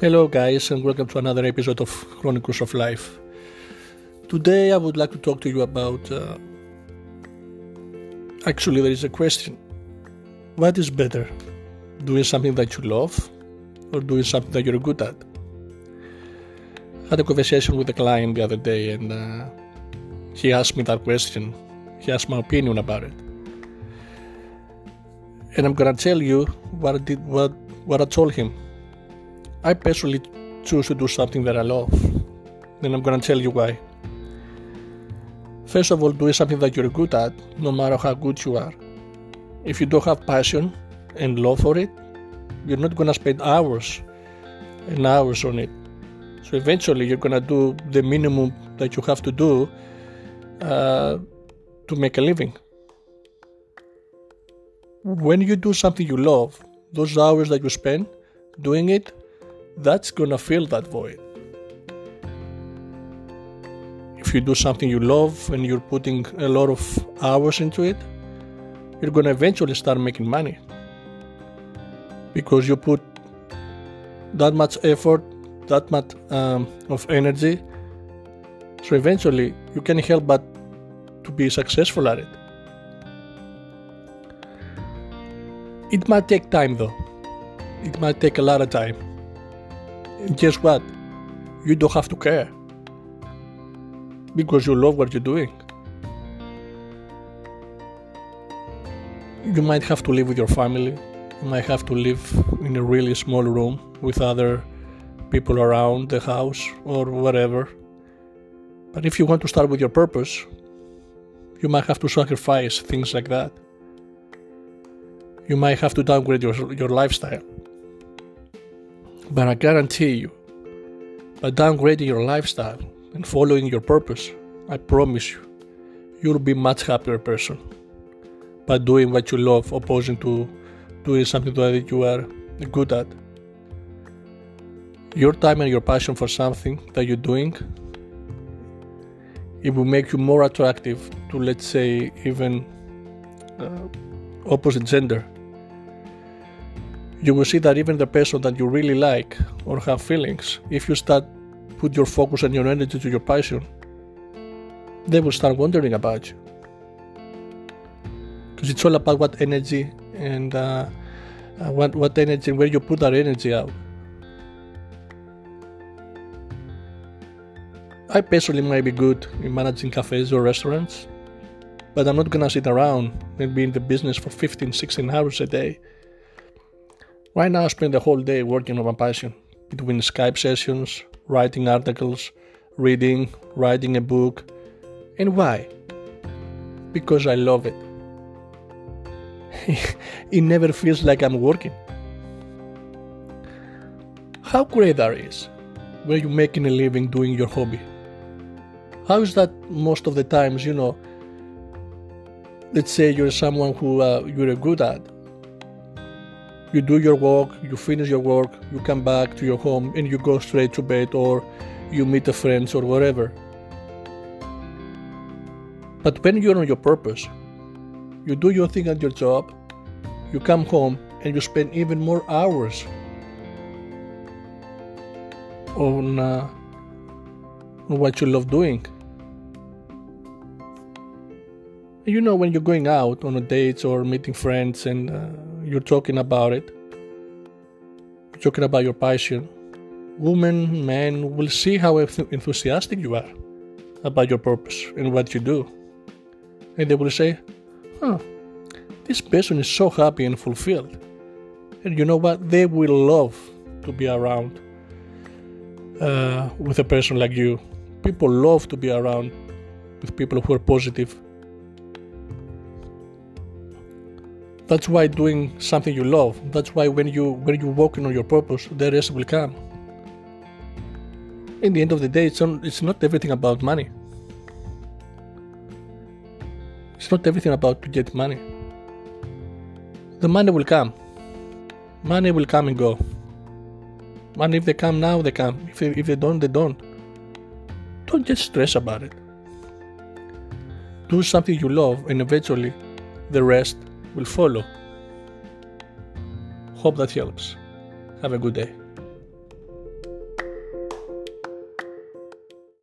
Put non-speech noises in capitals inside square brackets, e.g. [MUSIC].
Hello, guys, and welcome to another episode of Chronicles of Life. Today, I would like to talk to you about. Uh, actually, there is a question What is better, doing something that you love or doing something that you're good at? I had a conversation with a client the other day, and uh, he asked me that question. He asked my opinion about it. And I'm gonna tell you what I did, what, what I told him I personally choose to do something that I love. And I'm gonna tell you why. First of all, doing something that you're good at, no matter how good you are. If you don't have passion and love for it, you're not gonna spend hours and hours on it. So eventually, you're gonna do the minimum that you have to do uh, to make a living. When you do something you love, those hours that you spend doing it that's gonna fill that void. If you do something you love and you're putting a lot of hours into it, you're gonna eventually start making money because you put that much effort, that much um, of energy. So eventually, you can't help but to be successful at it. It might take time though. It might take a lot of time guess what? You don't have to care because you love what you're doing. You might have to live with your family, you might have to live in a really small room with other people around the house or whatever. But if you want to start with your purpose, you might have to sacrifice things like that. You might have to downgrade your, your lifestyle. But I guarantee you, by downgrading your lifestyle and following your purpose, I promise you, you'll be much happier person by doing what you love opposing to doing something that you are good at. Your time and your passion for something that you're doing, it will make you more attractive to, let's say, even uh, opposite gender you will see that even the person that you really like or have feelings, if you start put your focus and your energy to your passion, they will start wondering about you. Because it's all about what energy and uh, uh, what what energy where you put that energy out. I personally might be good in managing cafes or restaurants, but I'm not gonna sit around and be in the business for 15, 16 hours a day Right now, I spend the whole day working on my passion between Skype sessions, writing articles, reading, writing a book. And why? Because I love it. [LAUGHS] it never feels like I'm working. How great that is when you're making a living doing your hobby. How is that most of the times, you know, let's say you're someone who uh, you're good at you do your work, you finish your work, you come back to your home and you go straight to bed or you meet the friends or whatever. But when you're on your purpose, you do your thing at your job, you come home and you spend even more hours on, uh, what you love doing. You know, when you're going out on a date or meeting friends and uh, you're talking about it, you're talking about your passion, women, men will see how enthusiastic you are about your purpose and what you do. And they will say, huh, this person is so happy and fulfilled. And you know what? They will love to be around uh, with a person like you. People love to be around with people who are positive That's why doing something you love. That's why when you when you're working on your purpose, the rest will come. In the end of the day, it's, on, it's not everything about money. It's not everything about to get money. The money will come. Money will come and go. Money, if they come now, they come. If they, if they don't, they don't. Don't get stressed about it. Do something you love, and eventually, the rest will follow. Hope that helps. Have a good day.